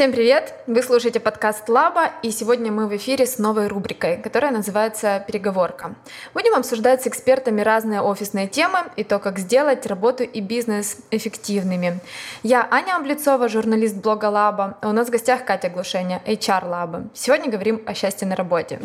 Всем привет! Вы слушаете подкаст Лаба, и сегодня мы в эфире с новой рубрикой, которая называется «Переговорка». Будем обсуждать с экспертами разные офисные темы и то, как сделать работу и бизнес эффективными. Я Аня Облицова, журналист блога Лаба, а у нас в гостях Катя Глушеня, HR Лаба. Сегодня говорим о счастье на работе.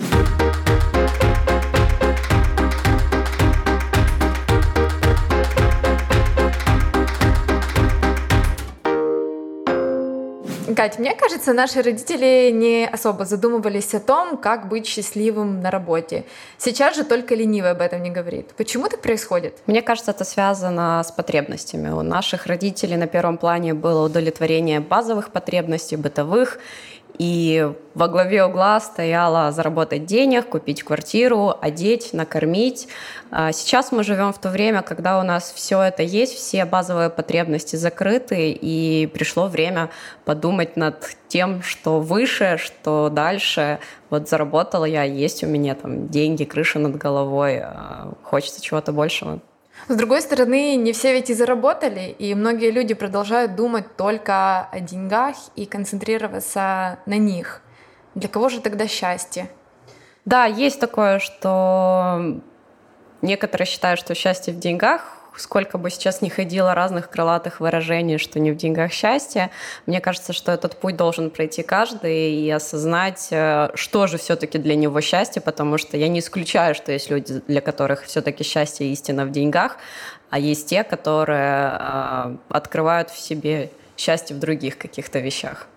Кать, мне кажется, наши родители не особо задумывались о том, как быть счастливым на работе. Сейчас же только ленивый об этом не говорит. Почему так происходит? Мне кажется, это связано с потребностями. У наших родителей на первом плане было удовлетворение базовых потребностей, бытовых, и во главе угла стояло заработать денег, купить квартиру, одеть, накормить. А сейчас мы живем в то время, когда у нас все это есть, все базовые потребности закрыты, и пришло время подумать над тем, что выше, что дальше. Вот заработала я, есть у меня там деньги, крыша над головой, а хочется чего-то большего. С другой стороны, не все ведь и заработали, и многие люди продолжают думать только о деньгах и концентрироваться на них. Для кого же тогда счастье? Да, есть такое, что некоторые считают, что счастье в деньгах, сколько бы сейчас ни ходило разных крылатых выражений, что не в деньгах счастье, мне кажется, что этот путь должен пройти каждый и осознать, э, что же все-таки для него счастье, потому что я не исключаю, что есть люди, для которых все-таки счастье истина в деньгах, а есть те, которые э, открывают в себе счастье в других каких-то вещах.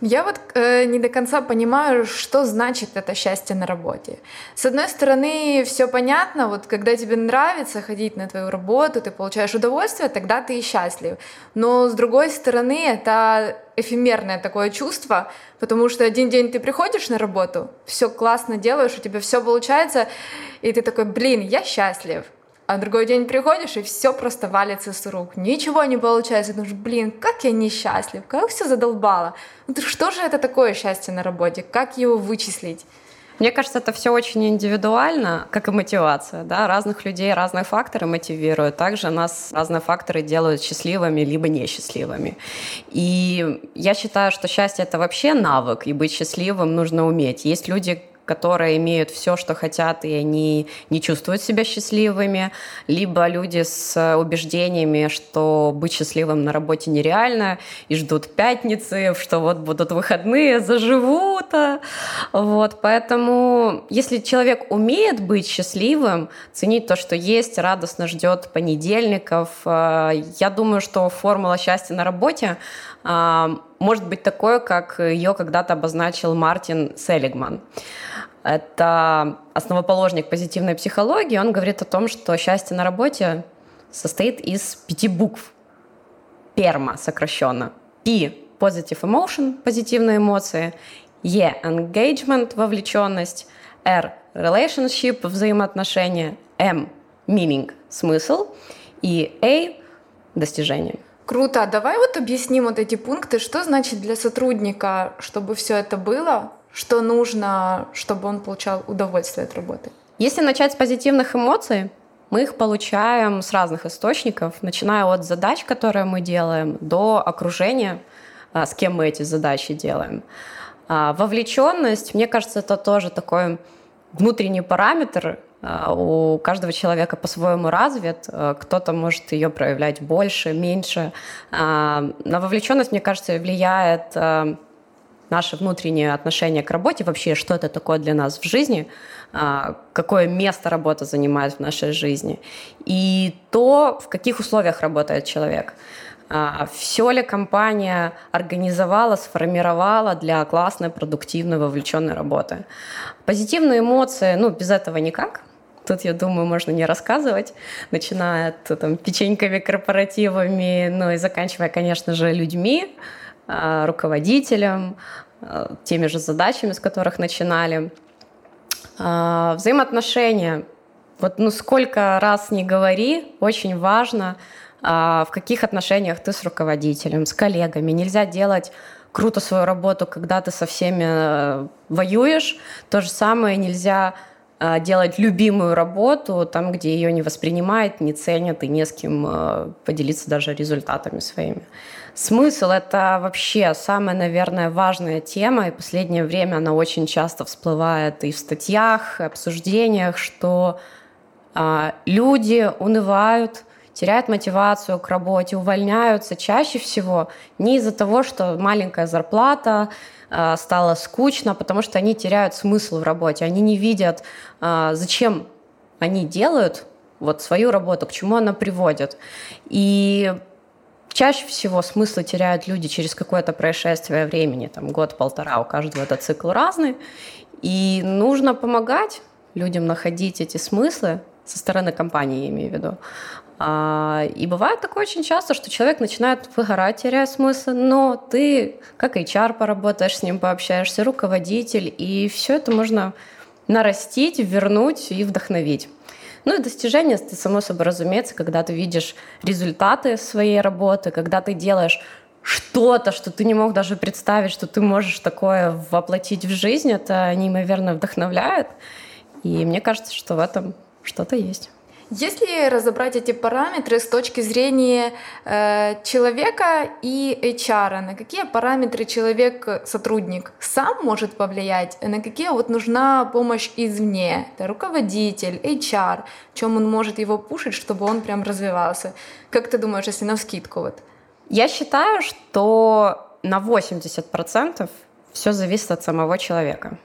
Я вот э, не до конца понимаю, что значит это счастье на работе. С одной стороны, все понятно, вот когда тебе нравится ходить на твою работу, ты получаешь удовольствие, тогда ты и счастлив. Но с другой стороны, это эфемерное такое чувство, потому что один день ты приходишь на работу, все классно делаешь, у тебя все получается, и ты такой, блин, я счастлив а другой день приходишь, и все просто валится с рук. Ничего не получается. Думаешь, блин, как я несчастлив, как все задолбало. Ну, что же это такое счастье на работе? Как его вычислить? Мне кажется, это все очень индивидуально, как и мотивация. Да? Разных людей разные факторы мотивируют. Также нас разные факторы делают счастливыми либо несчастливыми. И я считаю, что счастье — это вообще навык, и быть счастливым нужно уметь. Есть люди, которые имеют все, что хотят, и они не чувствуют себя счастливыми, либо люди с убеждениями, что быть счастливым на работе нереально, и ждут пятницы, что вот будут выходные, заживут. А. Вот, поэтому если человек умеет быть счастливым, ценить то, что есть, радостно ждет понедельников, а, я думаю, что формула счастья на работе может быть такое, как ее когда-то обозначил Мартин Селигман. Это основоположник позитивной психологии. Он говорит о том, что счастье на работе состоит из пяти букв. Перма сокращенно. P – positive emotion, позитивные эмоции. E – engagement, вовлеченность. R – relationship, взаимоотношения. M – meaning, смысл. И A – достижение. Круто. Давай вот объясним вот эти пункты. Что значит для сотрудника, чтобы все это было? Что нужно, чтобы он получал удовольствие от работы? Если начать с позитивных эмоций, мы их получаем с разных источников, начиная от задач, которые мы делаем, до окружения, а, с кем мы эти задачи делаем. А, вовлеченность, мне кажется, это тоже такой внутренний параметр, а, у каждого человека по-своему развит, а, кто-то может ее проявлять больше, меньше. А, на вовлеченность, мне кажется, влияет наше внутреннее отношение к работе, вообще, что это такое для нас в жизни, какое место работа занимает в нашей жизни, и то, в каких условиях работает человек. Все ли компания организовала, сформировала для классной, продуктивной, вовлеченной работы? Позитивные эмоции, ну, без этого никак. Тут, я думаю, можно не рассказывать, начиная от там, печеньками, корпоративами, ну и заканчивая, конечно же, людьми, а, руководителем, а, теми же задачами, с которых начинали. А, взаимоотношения. Вот ну сколько раз не говори, очень важно, в каких отношениях ты с руководителем, с коллегами. Нельзя делать круто свою работу, когда ты со всеми э, воюешь. То же самое нельзя делать любимую работу там, где ее не воспринимают, не ценят и не с кем э, поделиться даже результатами своими. Смысл — это вообще самая, наверное, важная тема, и в последнее время она очень часто всплывает и в статьях, и обсуждениях, что э, люди унывают, теряют мотивацию к работе, увольняются чаще всего не из-за того, что маленькая зарплата, стало скучно, потому что они теряют смысл в работе, они не видят, э, зачем они делают вот свою работу, к чему она приводит. И чаще всего смыслы теряют люди через какое-то происшествие времени, там год-полтора, у каждого этот цикл разный. И нужно помогать людям находить эти смыслы со стороны компании, я имею в виду. А, и бывает такое очень часто, что человек начинает выгорать, теряя смысл, но ты как HR поработаешь с ним, пообщаешься, руководитель, и все это можно нарастить, вернуть и вдохновить. Ну и достижение, это само собой разумеется, когда ты видишь результаты своей работы, когда ты делаешь что-то, что ты не мог даже представить, что ты можешь такое воплотить в жизнь, это неимоверно вдохновляет. И мне кажется, что в этом что-то есть. Если разобрать эти параметры с точки зрения э, человека и HR, на какие параметры человек, сотрудник, сам может повлиять, на какие вот нужна помощь извне, это руководитель, HR, в чем он может его пушить, чтобы он прям развивался. Как ты думаешь, если на вскидку вот? Я считаю, что на 80% все зависит от самого человека.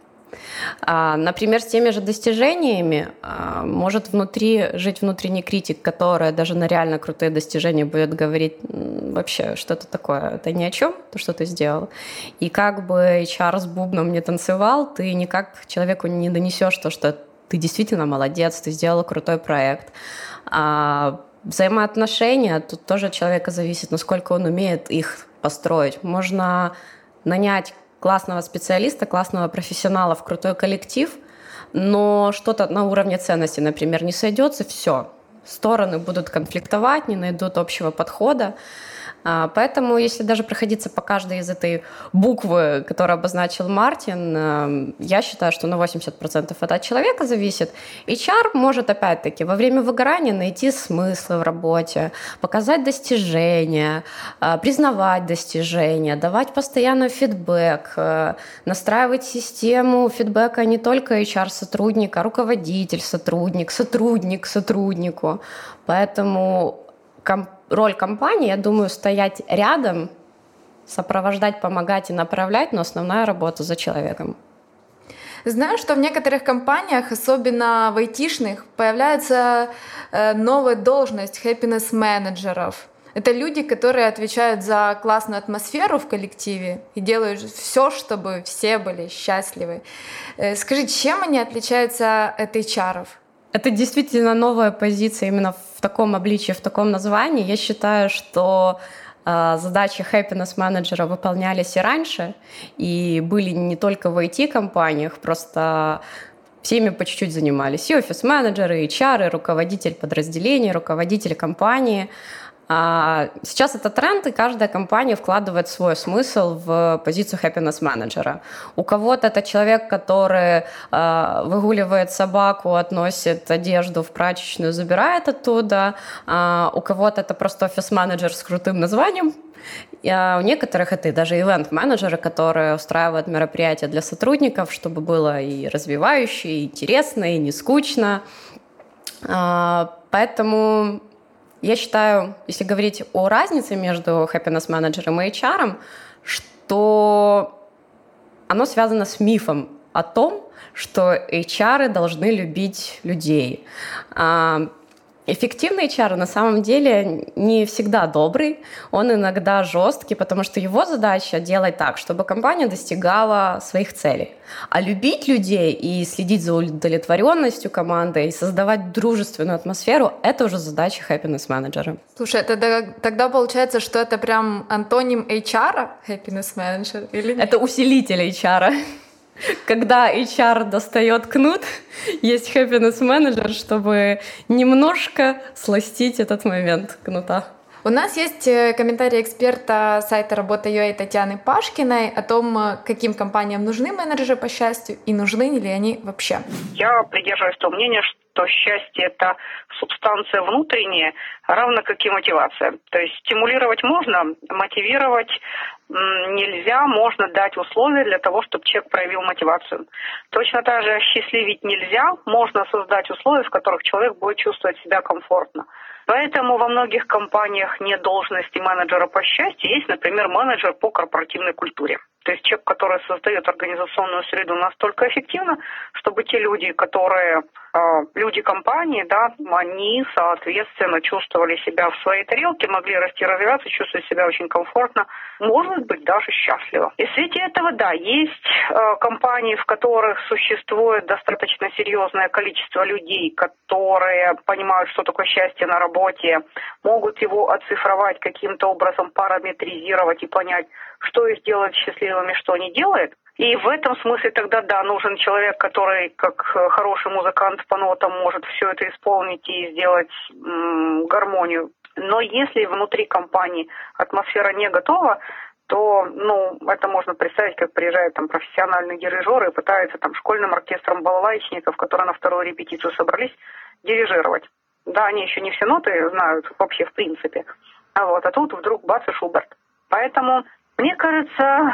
А, например, с теми же достижениями а, может внутри жить внутренний критик, который даже на реально крутые достижения будет говорить вообще что-то такое, это ни о чем, то, что ты сделал. И как бы HR бубном не танцевал, ты никак человеку не донесешь то, что ты действительно молодец, ты сделал крутой проект. А взаимоотношения, тут тоже от человека зависит, насколько он умеет их построить. Можно нанять классного специалиста, классного профессионала в крутой коллектив, но что-то на уровне ценности, например, не сойдется, все. Стороны будут конфликтовать, не найдут общего подхода. А, поэтому, если даже проходиться по каждой из этой буквы, которую обозначил Мартин, э, я считаю, что на 80% это от человека зависит. HR может, опять-таки, во время выгорания найти смыслы в работе, показать достижения, э, признавать достижения, давать постоянно фидбэк, э, настраивать систему фидбэка не только HR-сотрудника, а руководитель, сотрудник, сотрудник сотруднику. Поэтому роль компании, я думаю, стоять рядом, сопровождать, помогать и направлять, но основная работа за человеком. Знаю, что в некоторых компаниях, особенно в айтишных, появляется э, новая должность happiness менеджеров. Это люди, которые отвечают за классную атмосферу в коллективе и делают все, чтобы все были счастливы. Э, скажи, чем они отличаются от HR? Это действительно новая позиция именно в таком обличии, в таком названии. Я считаю, что э, задачи happiness менеджера выполнялись и раньше, и были не только в IT-компаниях, просто всеми по чуть-чуть занимались. И офис-менеджеры, и HR, и руководитель подразделения, руководитель компании – сейчас это тренд, и каждая компания вкладывает свой смысл в позицию happiness менеджера. У кого-то это человек, который а, выгуливает собаку, относит одежду в прачечную, забирает оттуда. А, у кого-то это просто офис-менеджер с крутым названием, а у некоторых это даже ивент-менеджеры, которые устраивают мероприятия для сотрудников, чтобы было и развивающе, и интересно, и не скучно. Поэтому я считаю, если говорить о разнице между happiness менеджером и HR, что оно связано с мифом о том, что HR должны любить людей. Эффективный HR на самом деле не всегда добрый, он иногда жесткий, потому что его задача делать так, чтобы компания достигала своих целей. А любить людей и следить за удовлетворенностью команды и создавать дружественную атмосферу — это уже задача happiness менеджера. Слушай, это тогда получается, что это прям антоним HR, happiness менеджер, или нет? Это усилитель HR. Когда HR достает кнут, есть happiness менеджер, чтобы немножко сластить этот момент кнута. У нас есть э, комментарий эксперта сайта Работа.ua Татьяны Пашкиной о том, э, каким компаниям нужны менеджеры по счастью и нужны ли они вообще. Я придерживаюсь того мнения, что счастье – это субстанция внутренняя, равно как и мотивация. То есть стимулировать можно, мотивировать нельзя, можно дать условия для того, чтобы человек проявил мотивацию. Точно так же счастливить нельзя, можно создать условия, в которых человек будет чувствовать себя комфортно. Поэтому во многих компаниях нет должности менеджера по счастью, есть, например, менеджер по корпоративной культуре. То есть человек, который создает организационную среду настолько эффективно, чтобы те люди, которые люди компании, да, они, соответственно, чувствовали себя в своей тарелке, могли расти, развиваться, чувствовать себя очень комфортно, может быть, даже счастливо. И в свете этого, да, есть э, компании, в которых существует достаточно серьезное количество людей, которые понимают, что такое счастье на работе, могут его оцифровать каким-то образом, параметризировать и понять, что их делает счастливыми, что не делает. И в этом смысле тогда, да, нужен человек, который, как хороший музыкант по нотам, может все это исполнить и сделать гармонию. Но если внутри компании атмосфера не готова, то, ну, это можно представить, как приезжают там профессиональные дирижеры и пытаются там школьным оркестром балалайчников, которые на вторую репетицию собрались, дирижировать. Да, они еще не все ноты знают вообще в принципе. А вот, а тут вдруг бац и Шуберт. Поэтому мне кажется,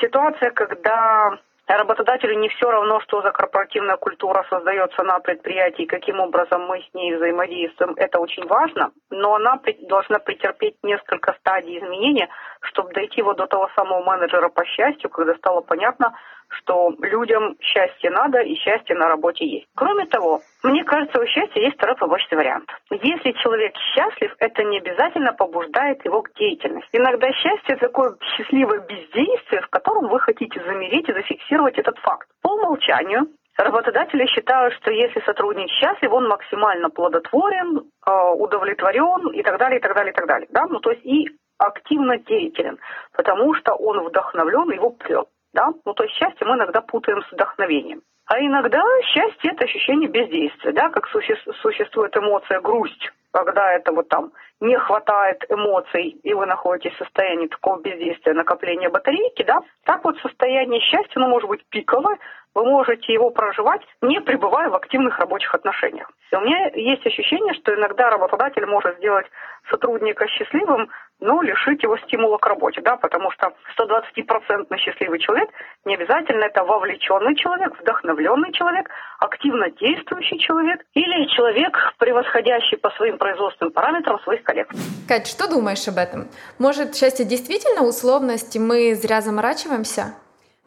ситуация, когда работодателю не все равно, что за корпоративная культура создается на предприятии, каким образом мы с ней взаимодействуем, это очень важно, но она должна претерпеть несколько стадий изменения, чтобы дойти вот до того самого менеджера по счастью, когда стало понятно, что людям счастье надо и счастье на работе есть. Кроме того, мне кажется, у счастья есть второй побочный вариант. Если человек счастлив, это не обязательно побуждает его к деятельности. Иногда счастье – такое счастливое бездействие, в котором вы хотите замереть и зафиксировать этот факт. По умолчанию Работодатели считают, что если сотрудник счастлив, он максимально плодотворен, э, удовлетворен и так далее, и так далее, и так далее. Да? Ну, то есть и активно деятелен, потому что он вдохновлен, его прет. Да? Ну, то есть счастье мы иногда путаем с вдохновением. А иногда счастье – это ощущение бездействия, да, как существует эмоция грусть, когда это вот там не хватает эмоций, и вы находитесь в состоянии такого бездействия, накопления батарейки, да, так вот состояние счастья, оно может быть пиковое, вы можете его проживать, не пребывая в активных рабочих отношениях. И у меня есть ощущение, что иногда работодатель может сделать сотрудника счастливым, но лишить его стимула к работе, да, потому что 120% счастливый человек не обязательно это вовлеченный человек, вдохновленный человек, активно действующий человек или человек, превосходящий по своим производственным параметрам своих коллег. Кать, что думаешь об этом? Может, счастье действительно условность, и мы зря заморачиваемся?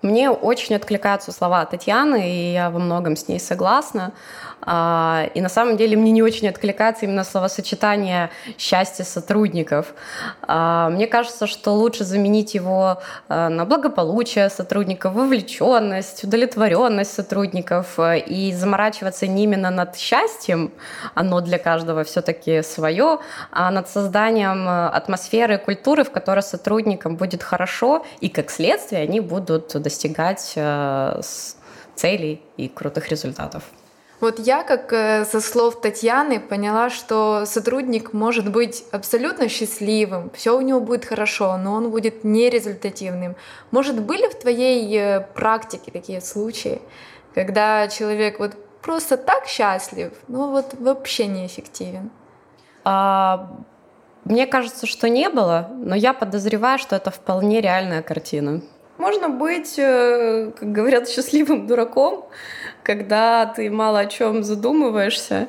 Мне очень откликаются слова Татьяны, и я во многом с ней согласна. А, и на самом деле мне не очень откликается именно словосочетание «счастье сотрудников». А, мне кажется, что лучше заменить его а, на благополучие сотрудников, вовлеченность, удовлетворенность сотрудников и заморачиваться не именно над счастьем, оно для каждого все-таки свое, а над созданием атмосферы, культуры, в которой сотрудникам будет хорошо, и как следствие они будут достигать целей и крутых результатов. Вот я, как э, со слов Татьяны, поняла, что сотрудник может быть абсолютно счастливым, все у него будет хорошо, но он будет нерезультативным. Может, были в твоей э, практике такие случаи, когда человек вот просто так счастлив, но вот вообще неэффективен? А, мне кажется, что не было, но я подозреваю, что это вполне реальная картина. Можно быть, э, как говорят, счастливым дураком, когда ты мало о чем задумываешься,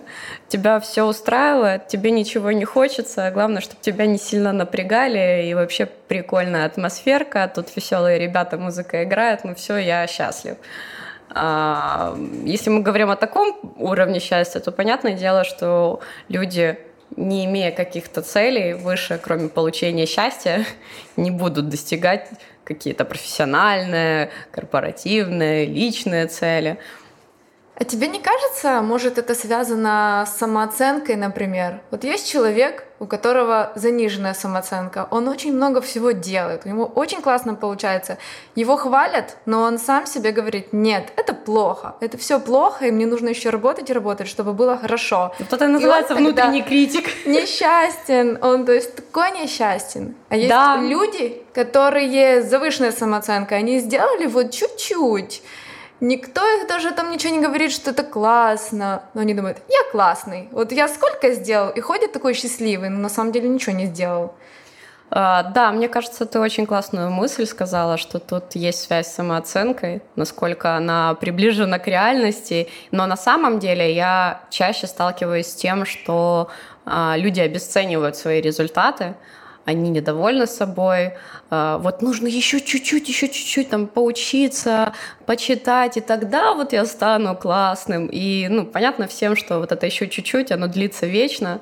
тебя все устраивает, тебе ничего не хочется, а главное, чтобы тебя не сильно напрягали, и вообще прикольная атмосферка, тут веселые ребята, музыка играет, ну все, я счастлив. А, если мы говорим о таком уровне счастья, то понятное дело, что люди не имея каких-то целей выше, кроме получения счастья, не будут достигать какие-то профессиональные, корпоративные, личные цели. А тебе не кажется, может, это связано с самооценкой, например? Вот есть человек, у которого заниженная самооценка, он очень много всего делает, у него очень классно получается. Его хвалят, но он сам себе говорит, нет, это плохо, это все плохо, и мне нужно еще работать и работать, чтобы было хорошо. Вот это называется внутренний критик. Несчастен, он то есть такой несчастен. А есть да. люди, которые с завышенной самооценкой, они сделали вот чуть-чуть, Никто их даже там ничего не говорит, что это классно. Но они думают, я классный. Вот я сколько сделал, и ходит такой счастливый, но на самом деле ничего не сделал. А, да, мне кажется, ты очень классную мысль сказала, что тут есть связь с самооценкой, насколько она приближена к реальности. Но на самом деле я чаще сталкиваюсь с тем, что а, люди обесценивают свои результаты, они недовольны собой, а, вот нужно еще чуть-чуть, еще чуть-чуть там поучиться, почитать, и тогда вот я стану классным. И, ну, понятно всем, что вот это еще чуть-чуть, оно длится вечно,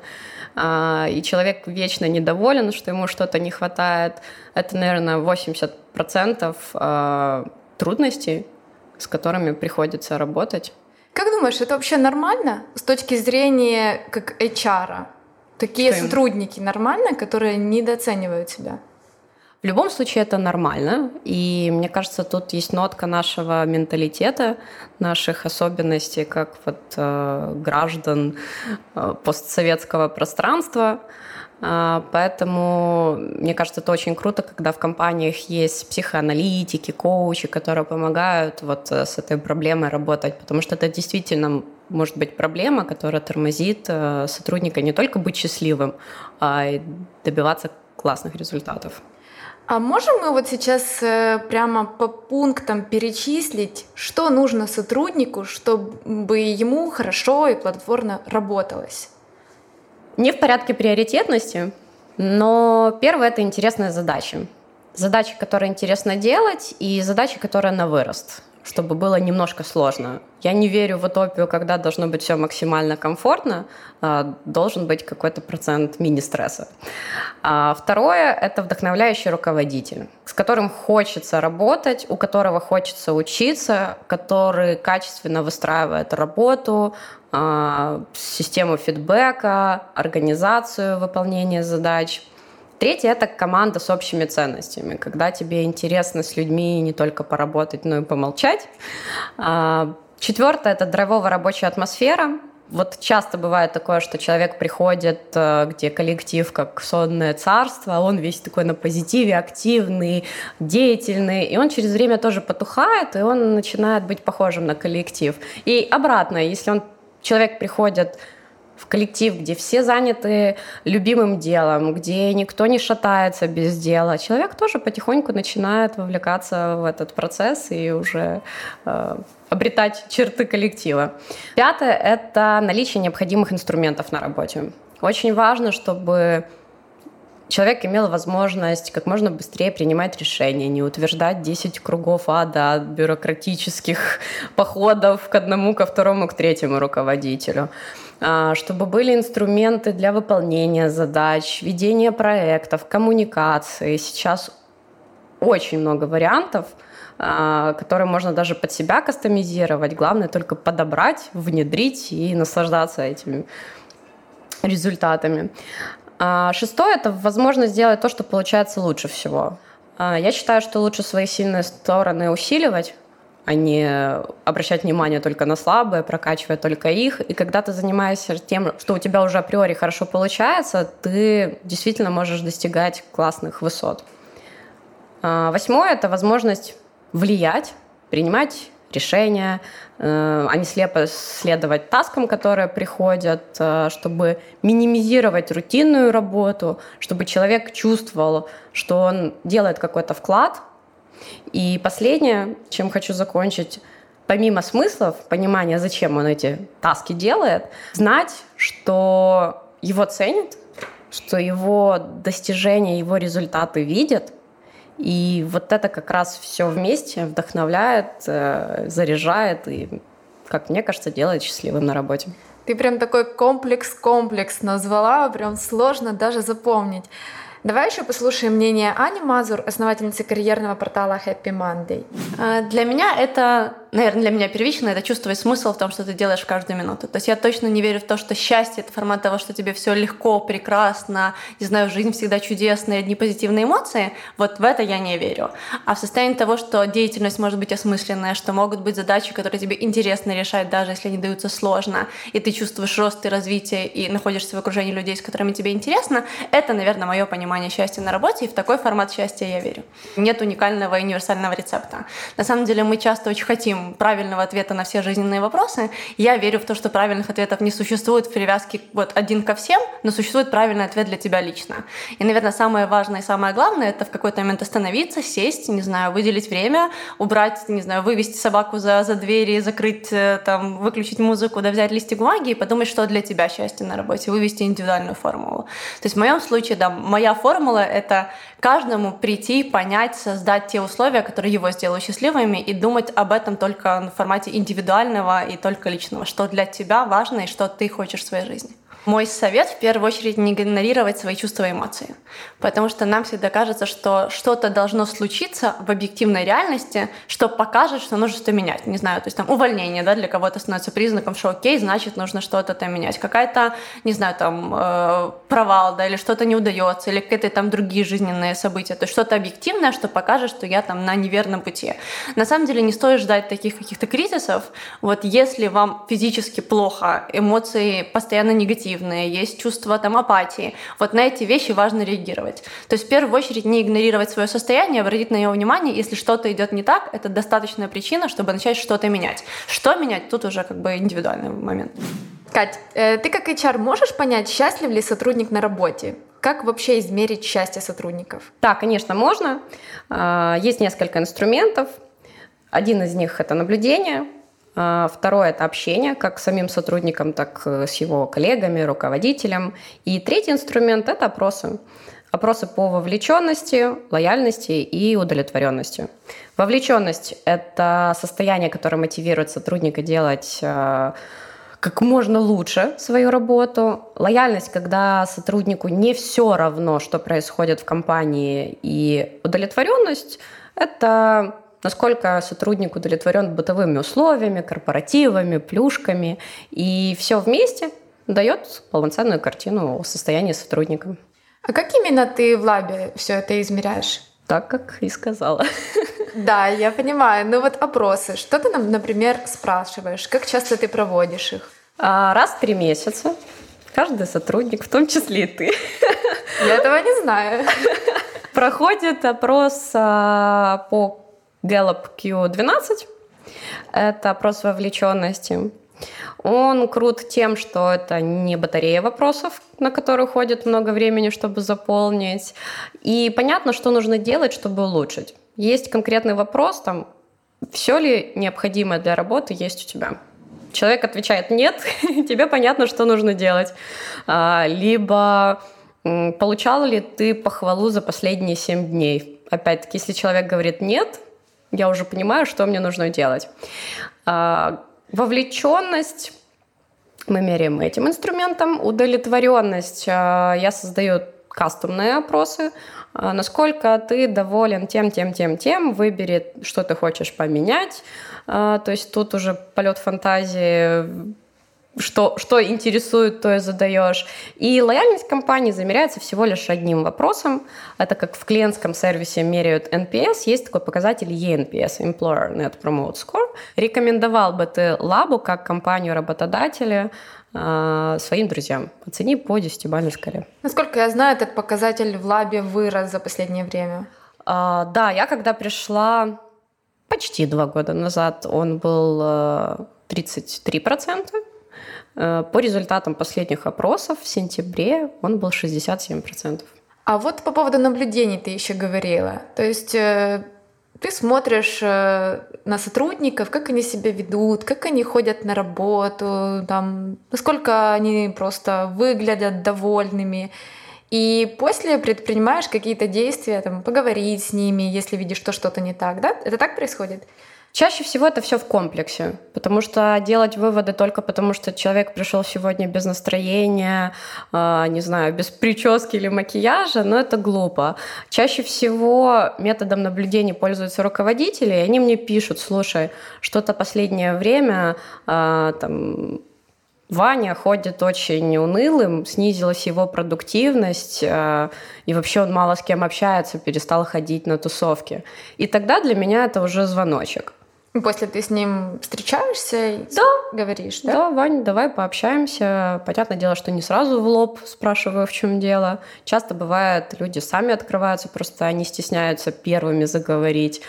а, и человек вечно недоволен, что ему что-то не хватает. Это, наверное, 80% а, трудностей, с которыми приходится работать. Как думаешь, это вообще нормально с точки зрения как HR? Такие Что сотрудники им? нормально, которые недооценивают себя? В любом случае это нормально, и мне кажется, тут есть нотка нашего менталитета, наших особенностей, как вот э, граждан э, постсоветского пространства. Э, поэтому мне кажется, это очень круто, когда в компаниях есть психоаналитики, коучи, которые помогают вот э, с этой проблемой работать, потому что это действительно может быть проблема, которая тормозит э, сотрудника не только быть счастливым, а и добиваться классных результатов. А можем мы вот сейчас э, прямо по пунктам перечислить, что нужно сотруднику, чтобы ему хорошо и плодотворно работалось? Не в порядке приоритетности, но первое — это интересная задача. Задачи, которые интересно делать, и задачи, которые на вырост чтобы было немножко сложно. Я не верю в утопию, когда должно быть все максимально комфортно, а, должен быть какой-то процент мини-стресса. А второе — это вдохновляющий руководитель, с которым хочется работать, у которого хочется учиться, который качественно выстраивает работу, а, систему фидбэка, организацию выполнения задач — Третье — это команда с общими ценностями, когда тебе интересно с людьми не только поработать, но и помолчать. А, Четвертое — это драйвовая рабочая атмосфера. Вот часто бывает такое, что человек приходит, э, где коллектив как сонное царство, а он весь такой на позитиве, активный, деятельный, и он через время тоже потухает, и он начинает быть похожим на коллектив. И обратно, если он человек приходит в коллектив, где все заняты любимым делом, где никто не шатается без дела, человек тоже потихоньку начинает вовлекаться в этот процесс и уже э, обретать черты коллектива. Пятое — это наличие необходимых инструментов на работе. Очень важно, чтобы человек имел возможность как можно быстрее принимать решения, не утверждать 10 кругов ада от бюрократических походов к одному, ко второму, к третьему руководителю. А, чтобы были инструменты для выполнения задач, ведения проектов, коммуникации. Сейчас очень много вариантов, а, которые можно даже под себя кастомизировать. Главное только подобрать, внедрить и наслаждаться этими результатами. А, шестое – это возможность сделать то, что получается лучше всего. Я считаю, что лучше свои сильные стороны усиливать, а не обращать внимание только на слабые, прокачивая только их. И когда ты занимаешься тем, что у тебя уже априори хорошо получается, ты действительно можешь достигать классных высот. А, восьмое — это возможность влиять, принимать решения, э, а не слепо следовать таскам, которые приходят, э, чтобы минимизировать рутинную работу, чтобы человек чувствовал, что он делает какой-то вклад — и последнее, чем хочу закончить, помимо смыслов, понимания, зачем он эти таски делает, знать, что его ценят, что его достижения, его результаты видят, и вот это как раз все вместе вдохновляет, э, заряжает и, как мне кажется, делает счастливым на работе. Ты прям такой комплекс-комплекс назвала, прям сложно даже запомнить. Давай еще послушаем мнение Ани Мазур, основательницы карьерного портала Happy Monday. А, для меня это наверное, для меня первично это чувствовать смысл в том, что ты делаешь в каждую минуту. То есть я точно не верю в то, что счастье — это формат того, что тебе все легко, прекрасно, не знаю, жизнь всегда чудесная, одни позитивные эмоции. Вот в это я не верю. А в состоянии того, что деятельность может быть осмысленная, что могут быть задачи, которые тебе интересно решать, даже если они даются сложно, и ты чувствуешь рост и развитие, и находишься в окружении людей, с которыми тебе интересно, это, наверное, мое понимание счастья на работе, и в такой формат счастья я верю. Нет уникального и универсального рецепта. На самом деле мы часто очень хотим правильного ответа на все жизненные вопросы. Я верю в то, что правильных ответов не существует в привязке вот один ко всем, но существует правильный ответ для тебя лично. И, наверное, самое важное и самое главное — это в какой-то момент остановиться, сесть, не знаю, выделить время, убрать, не знаю, вывести собаку за, за двери, закрыть, э, там, выключить музыку, да взять листик бумаги и подумать, что для тебя счастье на работе, вывести индивидуальную формулу. То есть в моем случае, да, моя формула — это каждому прийти, понять, создать те условия, которые его сделают счастливыми, и думать об этом только в формате индивидуального и только личного, что для тебя важно и что ты хочешь в своей жизни. Мой совет в первую очередь не игнорировать свои чувства и эмоции. Потому что нам всегда кажется, что что-то должно случиться в объективной реальности, что покажет, что нужно что-то менять. Не знаю, то есть там увольнение да, для кого-то становится признаком, что окей, значит нужно что-то там менять. Какая-то, не знаю, там э, провал, да, или что-то не удается, или какие-то там другие жизненные события. То есть что-то объективное, что покажет, что я там на неверном пути. На самом деле не стоит ждать таких каких-то кризисов. Вот если вам физически плохо, эмоции постоянно негативные, негативные, есть чувство там апатии. Вот на эти вещи важно реагировать. То есть в первую очередь не игнорировать свое состояние, обратить на него внимание. Если что-то идет не так, это достаточная причина, чтобы начать что-то менять. Что менять, тут уже как бы индивидуальный момент. Кать, э, ты как HR можешь понять, счастлив ли сотрудник на работе? Как вообще измерить счастье сотрудников? Да, конечно, можно. А, есть несколько инструментов. Один из них – это наблюдение. А, второе – это общение как с самим сотрудником, так и с его коллегами, руководителем. И третий инструмент – это опросы. Опросы по вовлеченности, лояльности и удовлетворенности. Вовлеченность – это состояние, которое мотивирует сотрудника делать а, как можно лучше свою работу. Лояльность, когда сотруднику не все равно, что происходит в компании. И удовлетворенность – это насколько сотрудник удовлетворен бытовыми условиями, корпоративами, плюшками. И все вместе дает полноценную картину о состоянии сотрудника. А как именно ты в лабе все это измеряешь? Так, как и сказала. Да, я понимаю. Ну вот опросы. Что ты нам, например, спрашиваешь? Как часто ты проводишь их? А, раз в три месяца. Каждый сотрудник, в том числе и ты. Я этого не знаю. Проходит опрос а, по Gallup Q12. Это опрос вовлеченности. Он крут тем, что это не батарея вопросов, на которые уходит много времени, чтобы заполнить. И понятно, что нужно делать, чтобы улучшить. Есть конкретный вопрос, там, все ли необходимое для работы есть у тебя. Человек отвечает нет, тебе понятно, что нужно делать. А, либо получал ли ты похвалу за последние 7 дней? Опять-таки, если человек говорит нет, я уже понимаю, что мне нужно делать. А, вовлеченность мы меряем этим инструментом. Удовлетворенность а, я создаю кастомные опросы. А, насколько ты доволен тем, тем, тем, тем, выбери, что ты хочешь поменять. То есть тут уже полет фантазии что, что интересует, то и задаешь. И лояльность компании замеряется всего лишь одним вопросом. Это как в клиентском сервисе меряют NPS, есть такой показатель ENPS, Employer Net Promote Score. Рекомендовал бы ты Лабу как компанию работодателя э, своим друзьям? Оцени по 10-бальной шкале. Насколько я знаю, этот показатель в Лабе вырос за последнее время. А, да, я когда пришла почти два года назад, он был 33%. Э, по результатам последних опросов в сентябре он был 67%. А вот по поводу наблюдений ты еще говорила. То есть э, ты смотришь э, на сотрудников, как они себя ведут, как они ходят на работу, там, насколько они просто выглядят довольными. И после предпринимаешь какие-то действия, там, поговорить с ними, если видишь, что что-то не так, да? Это так происходит? Чаще всего это все в комплексе, потому что делать выводы только потому, что человек пришел сегодня без настроения, э, не знаю, без прически или макияжа, но это глупо. Чаще всего методом наблюдения пользуются руководители, и они мне пишут, слушай, что-то последнее время э, там Ваня ходит очень унылым, снизилась его продуктивность, э, и вообще он мало с кем общается, перестал ходить на тусовки. И тогда для меня это уже звоночек. После ты с ним встречаешься и да. говоришь, да? Да, Вань, давай пообщаемся. Понятное дело, что не сразу в лоб спрашиваю, в чем дело. Часто бывает, люди сами открываются, просто они стесняются первыми заговорить.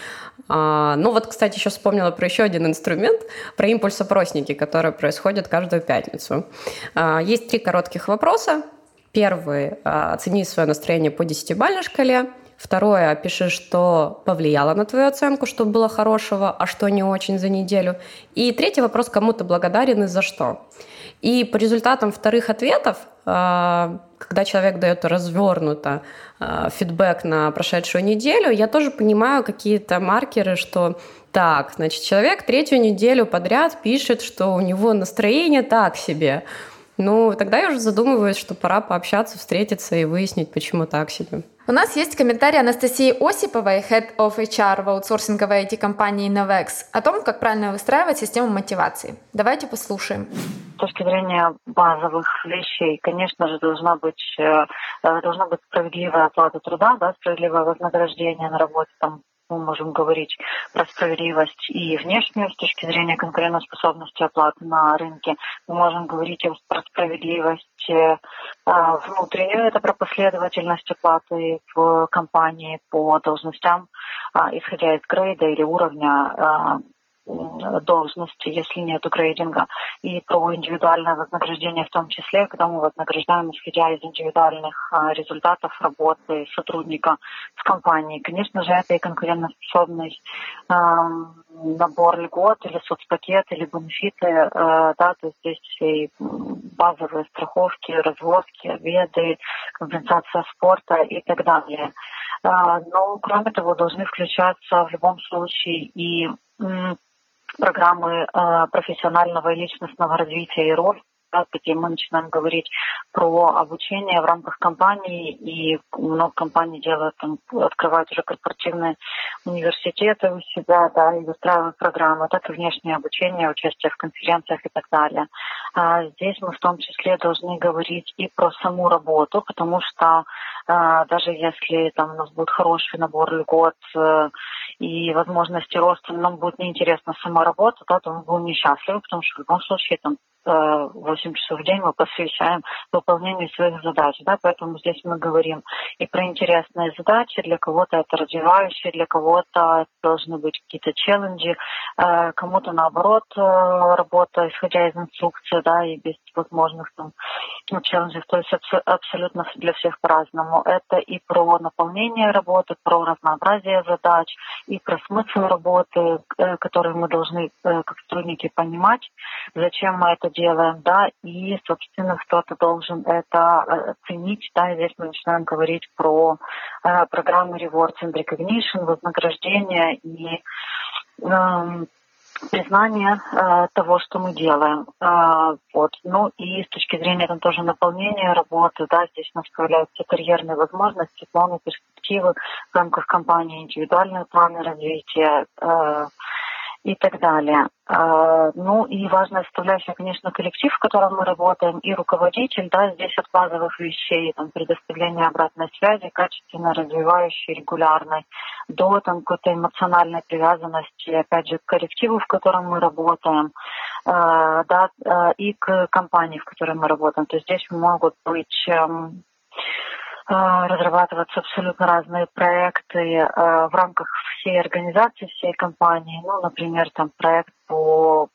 А, ну вот, кстати, еще вспомнила про еще один инструмент, про импульсопросники, которые происходят каждую пятницу. А, есть три коротких вопроса. Первый а, – оцени свое настроение по десятибалльной шкале – Второе, опиши, что повлияло на твою оценку, что было хорошего, а что не очень за неделю. И третий вопрос, кому ты благодарен и за что. И по результатам вторых ответов, а, когда человек дает развернуто а, фидбэк на прошедшую неделю, я тоже понимаю какие-то маркеры, что так, значит, человек третью неделю подряд пишет, что у него настроение так себе. Ну, тогда я уже задумываюсь, что пора пообщаться, встретиться и выяснить, почему так себе. У нас есть комментарий Анастасии Осиповой, Head of HR в аутсорсинговой IT-компании Novex, о том, как правильно выстраивать систему мотивации. Давайте послушаем. С точки зрения базовых вещей, конечно же, должна быть, э, должна быть справедливая оплата труда, да, справедливое вознаграждение на работе, там, мы можем говорить про справедливость и внешнюю с точки зрения конкурентоспособности оплаты на рынке. Мы можем говорить про справедливость э, внутреннюю, это про последовательность оплаты в компании по должностям, а, исходя из грейда или уровня а, должности, если нет грейдинга, и про индивидуальное вознаграждение в том числе, когда мы вознаграждаем, исходя из индивидуальных а, результатов работы сотрудника в компании. Конечно же, это и конкурентоспособный набор льгот или соцпакет или бенефиты, э, да, то есть здесь и базовые страховки, развозки, обеды, компенсация спорта и так далее. А, но, кроме того, должны включаться в любом случае и программы э, профессионального и личностного развития и роль где мы начинаем говорить про обучение в рамках компании, и много компаний делают, там, открывают уже корпоративные университеты у себя, да, и выстраивают программы, так и внешнее обучение, участие в конференциях и так далее. А здесь мы в том числе должны говорить и про саму работу, потому что а, даже если там у нас будет хороший набор льгот, э, и возможности роста, нам будет неинтересна сама работа, да, то мы будем несчастливы, потому что в любом случае там 8 э, часов в день мы посвящаем выполнению своих задач. Да? Поэтому здесь мы говорим и про интересные задачи. Для кого-то это развивающие, для кого-то должны быть какие-то челленджи, э, кому-то наоборот э, работа, исходя из инструкции, да, и без возможных там ну, челленджей. То есть абсолютно для всех по-разному. Это и про наполнение работы, про разнообразие задач, и про смысл работы, который мы должны как сотрудники понимать, зачем мы это делаем, да, и, собственно, кто-то должен это э, ценить, да, и здесь мы начинаем говорить про э, программы Rewards and Recognition, вознаграждение и э, признание э, того, что мы делаем. Э, вот. Ну и с точки зрения там тоже наполнения работы, да, здесь у нас появляются карьерные возможности, планы, перспективы в рамках компании, индивидуальные планы развития, э, и так далее. А, ну и важная составляющая, конечно, коллектив, в котором мы работаем, и руководитель, да, здесь от базовых вещей, там, предоставление обратной связи, качественно развивающей, регулярной, до там какой-то эмоциональной привязанности, опять же, к коллективу, в котором мы работаем, а, да, а, и к компании, в которой мы работаем. То есть здесь могут быть эм, разрабатываться абсолютно разные проекты в рамках всей организации, всей компании. Ну, например, там проект по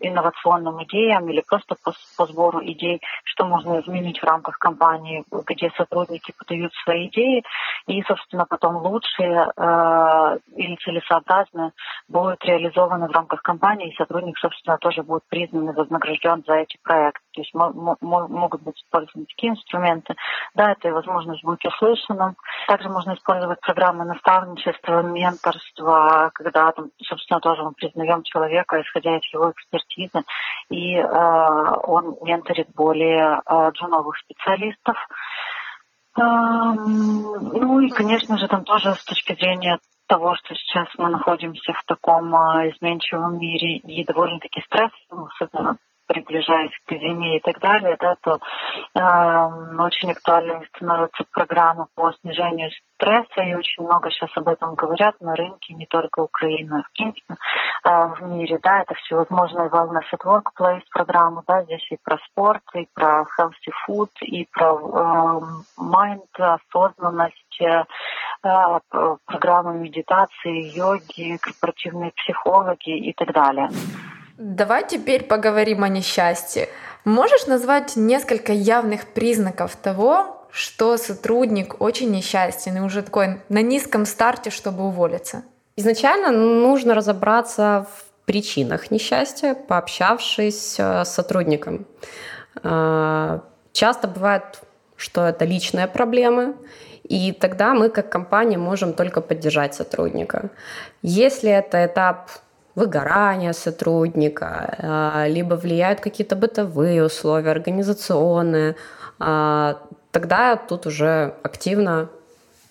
инновационным идеям или просто по, по сбору идей, что можно изменить в рамках компании, где сотрудники подают свои идеи, и, собственно, потом лучшие э, или целесообразные будут реализованы в рамках компании, и сотрудник, собственно, тоже будет признан и вознагражден за эти проекты. То есть могут быть использованы такие инструменты. Да, это возможность быть услышанным. Также можно использовать программы наставничества, менторства, когда, там, собственно, тоже мы признаем человека, исходя из его экспертизы, и э, он менторит более э, джуновых специалистов. Ну и, конечно же, там тоже с точки зрения того, что сейчас мы находимся в таком а, изменчивом мире и довольно-таки стрессовом, особенно приближаясь к зиме и так далее, да, то э, очень актуальными становятся программы по снижению стресса, и очень много сейчас об этом говорят на рынке, не только Украины, в принципе э, в мире, да, это всевозможные wellness at workplace программы, да, здесь и про спорт, и про healthy food, и про э, mind, осознанность, э, программы медитации, йоги, корпоративные психологи и так далее. Давай теперь поговорим о несчастье. Можешь назвать несколько явных признаков того, что сотрудник очень несчастен и уже такой на низком старте, чтобы уволиться? Изначально нужно разобраться в причинах несчастья, пообщавшись э, с сотрудником. Э, часто бывает, что это личные проблемы, и тогда мы как компания можем только поддержать сотрудника. Если это этап выгорания сотрудника, а, либо влияют какие-то бытовые условия, организационные, а, тогда тут уже активно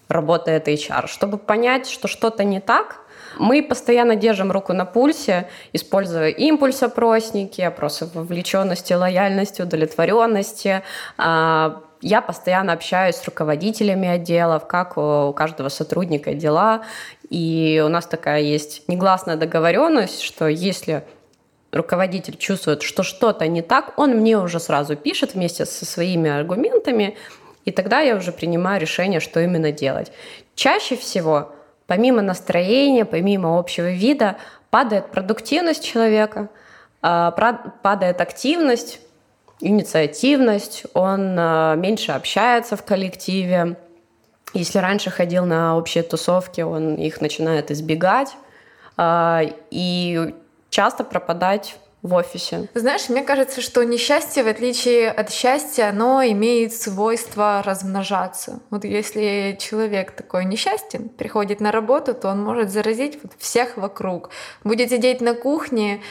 работает HR. Чтобы понять, что что-то не так, мы постоянно держим руку на пульсе, используя импульс-опросники, опросы вовлеченности, лояльности, удовлетворенности, а, я постоянно общаюсь с руководителями отделов, как у каждого сотрудника дела. И у нас такая есть негласная договоренность, что если руководитель чувствует, что что-то не так, он мне уже сразу пишет вместе со своими аргументами, и тогда я уже принимаю решение, что именно делать. Чаще всего, помимо настроения, помимо общего вида, падает продуктивность человека, а, падает активность, инициативность, он э, меньше общается в коллективе. Если раньше ходил на общие тусовки, он их начинает избегать э, и часто пропадать в офисе. Знаешь, мне кажется, что несчастье, в отличие от счастья, оно имеет свойство размножаться. Вот если человек такой несчастен, приходит на работу, то он может заразить вот всех вокруг. Будет сидеть на кухне,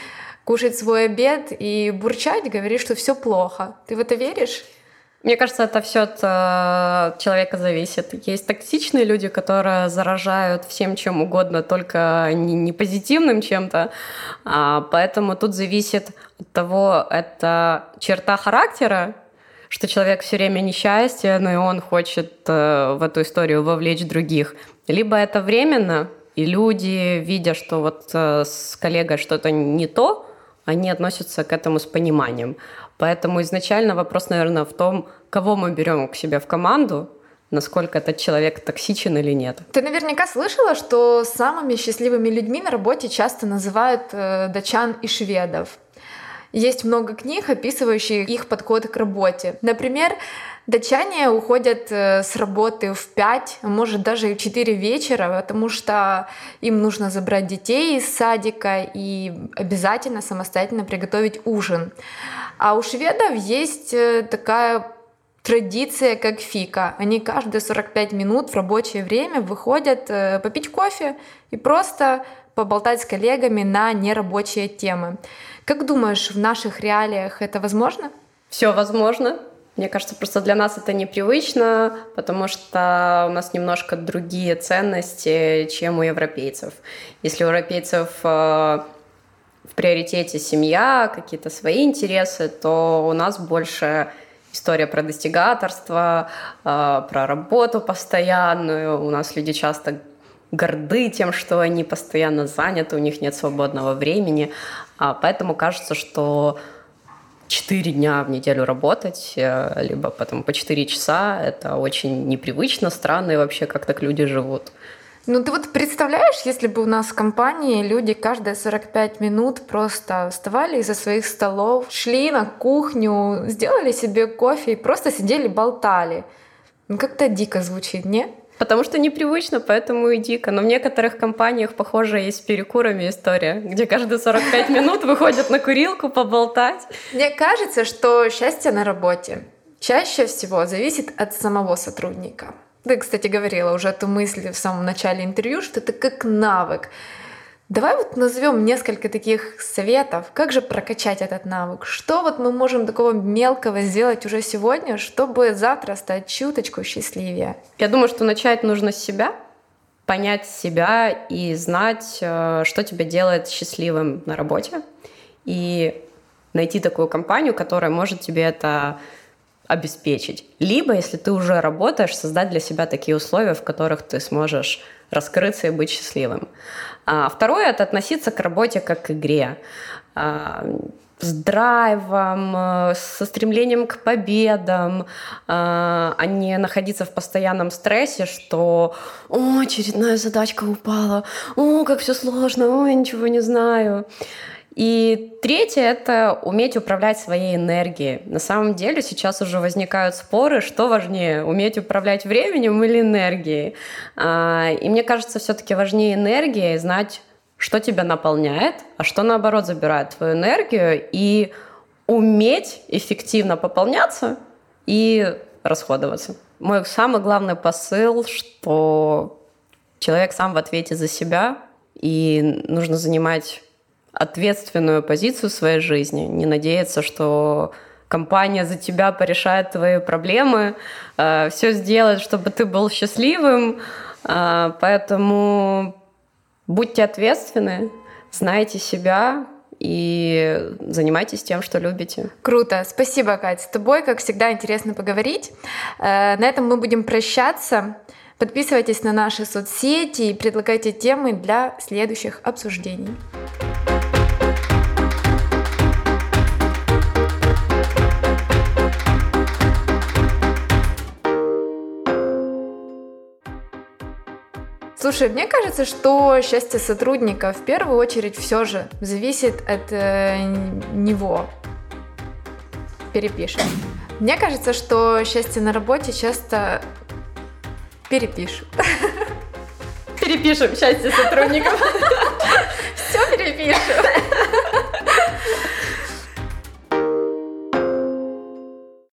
кушать свой обед и бурчать, говорить, что все плохо. Ты в это веришь? Мне кажется, это все от э, человека зависит. Есть токсичные люди, которые заражают всем чем угодно, только не, не позитивным чем-то. А, поэтому тут зависит от того, это черта характера, что человек все время несчастье, но и он хочет э, в эту историю вовлечь других. Либо это временно, и люди, видя, что вот э, с коллегой что-то не то, они относятся к этому с пониманием. Поэтому изначально вопрос, наверное, в том, кого мы берем к себе в команду, насколько этот человек токсичен или нет. Ты наверняка слышала, что самыми счастливыми людьми на работе часто называют э, датчан и шведов. Есть много книг, описывающих их подход к работе. Например, Датчане уходят э, с работы в 5, а может даже и в 4 вечера, потому что им нужно забрать детей из садика и обязательно самостоятельно приготовить ужин. А у шведов есть э, такая традиция, как фика. Они каждые 45 минут в рабочее время выходят э, попить кофе и просто поболтать с коллегами на нерабочие темы. Как думаешь, в наших реалиях это возможно? Все возможно. Мне кажется, просто для нас это непривычно, потому что у нас немножко другие ценности, чем у европейцев. Если у европейцев э, в приоритете семья, какие-то свои интересы, то у нас больше история про достигаторство, э, про работу постоянную. У нас люди часто горды тем, что они постоянно заняты, у них нет свободного времени. А поэтому кажется, что 4 дня в неделю работать, э, либо потом по 4 часа. Это очень непривычно, странно и вообще как так люди живут. Ну ты вот представляешь, если бы у нас в компании люди каждые 45 минут просто вставали из-за своих столов, шли на кухню, сделали себе кофе и просто сидели болтали. Ну как-то дико звучит, не? Потому что непривычно, поэтому и дико. Но в некоторых компаниях, похоже, есть с перекурами история, где каждые 45 минут выходят на курилку поболтать. Мне кажется, что счастье на работе чаще всего зависит от самого сотрудника. Ты, кстати, говорила уже эту мысль в самом начале интервью, что это как навык. Давай вот назовем несколько таких советов, как же прокачать этот навык. Что вот мы можем такого мелкого сделать уже сегодня, чтобы завтра стать чуточку счастливее? Я думаю, что начать нужно с себя, понять себя и знать, э, что тебя делает счастливым на работе. И найти такую компанию, которая может тебе это обеспечить. Либо, если ты уже работаешь, создать для себя такие условия, в которых ты сможешь раскрыться и быть счастливым. А второе — это относиться к работе как к игре. А, с драйвом, э, со стремлением к победам, а, а не находиться в постоянном стрессе, что «О, очередная задачка упала, о, как все сложно, о, я ничего не знаю». И третье — это уметь управлять своей энергией. На самом деле сейчас уже возникают споры, что важнее — уметь управлять временем или энергией. А, и мне кажется, все-таки важнее энергия и знать, что тебя наполняет, а что, наоборот, забирает твою энергию, и уметь эффективно пополняться и расходоваться. Мой самый главный посыл, что человек сам в ответе за себя, и нужно занимать ответственную позицию в своей жизни, не надеяться, что компания за тебя порешает твои проблемы, э, все сделает, чтобы ты был счастливым. Э, поэтому будьте ответственны, знайте себя и занимайтесь тем, что любите. Круто. Спасибо, Катя. С тобой, как всегда, интересно поговорить. Э, на этом мы будем прощаться. Подписывайтесь на наши соцсети и предлагайте темы для следующих обсуждений. Слушай, мне кажется, что счастье сотрудника в первую очередь все же зависит от э, него. Перепишем. Мне кажется, что счастье на работе часто перепишут. Перепишем счастье сотрудников. Все перепишем.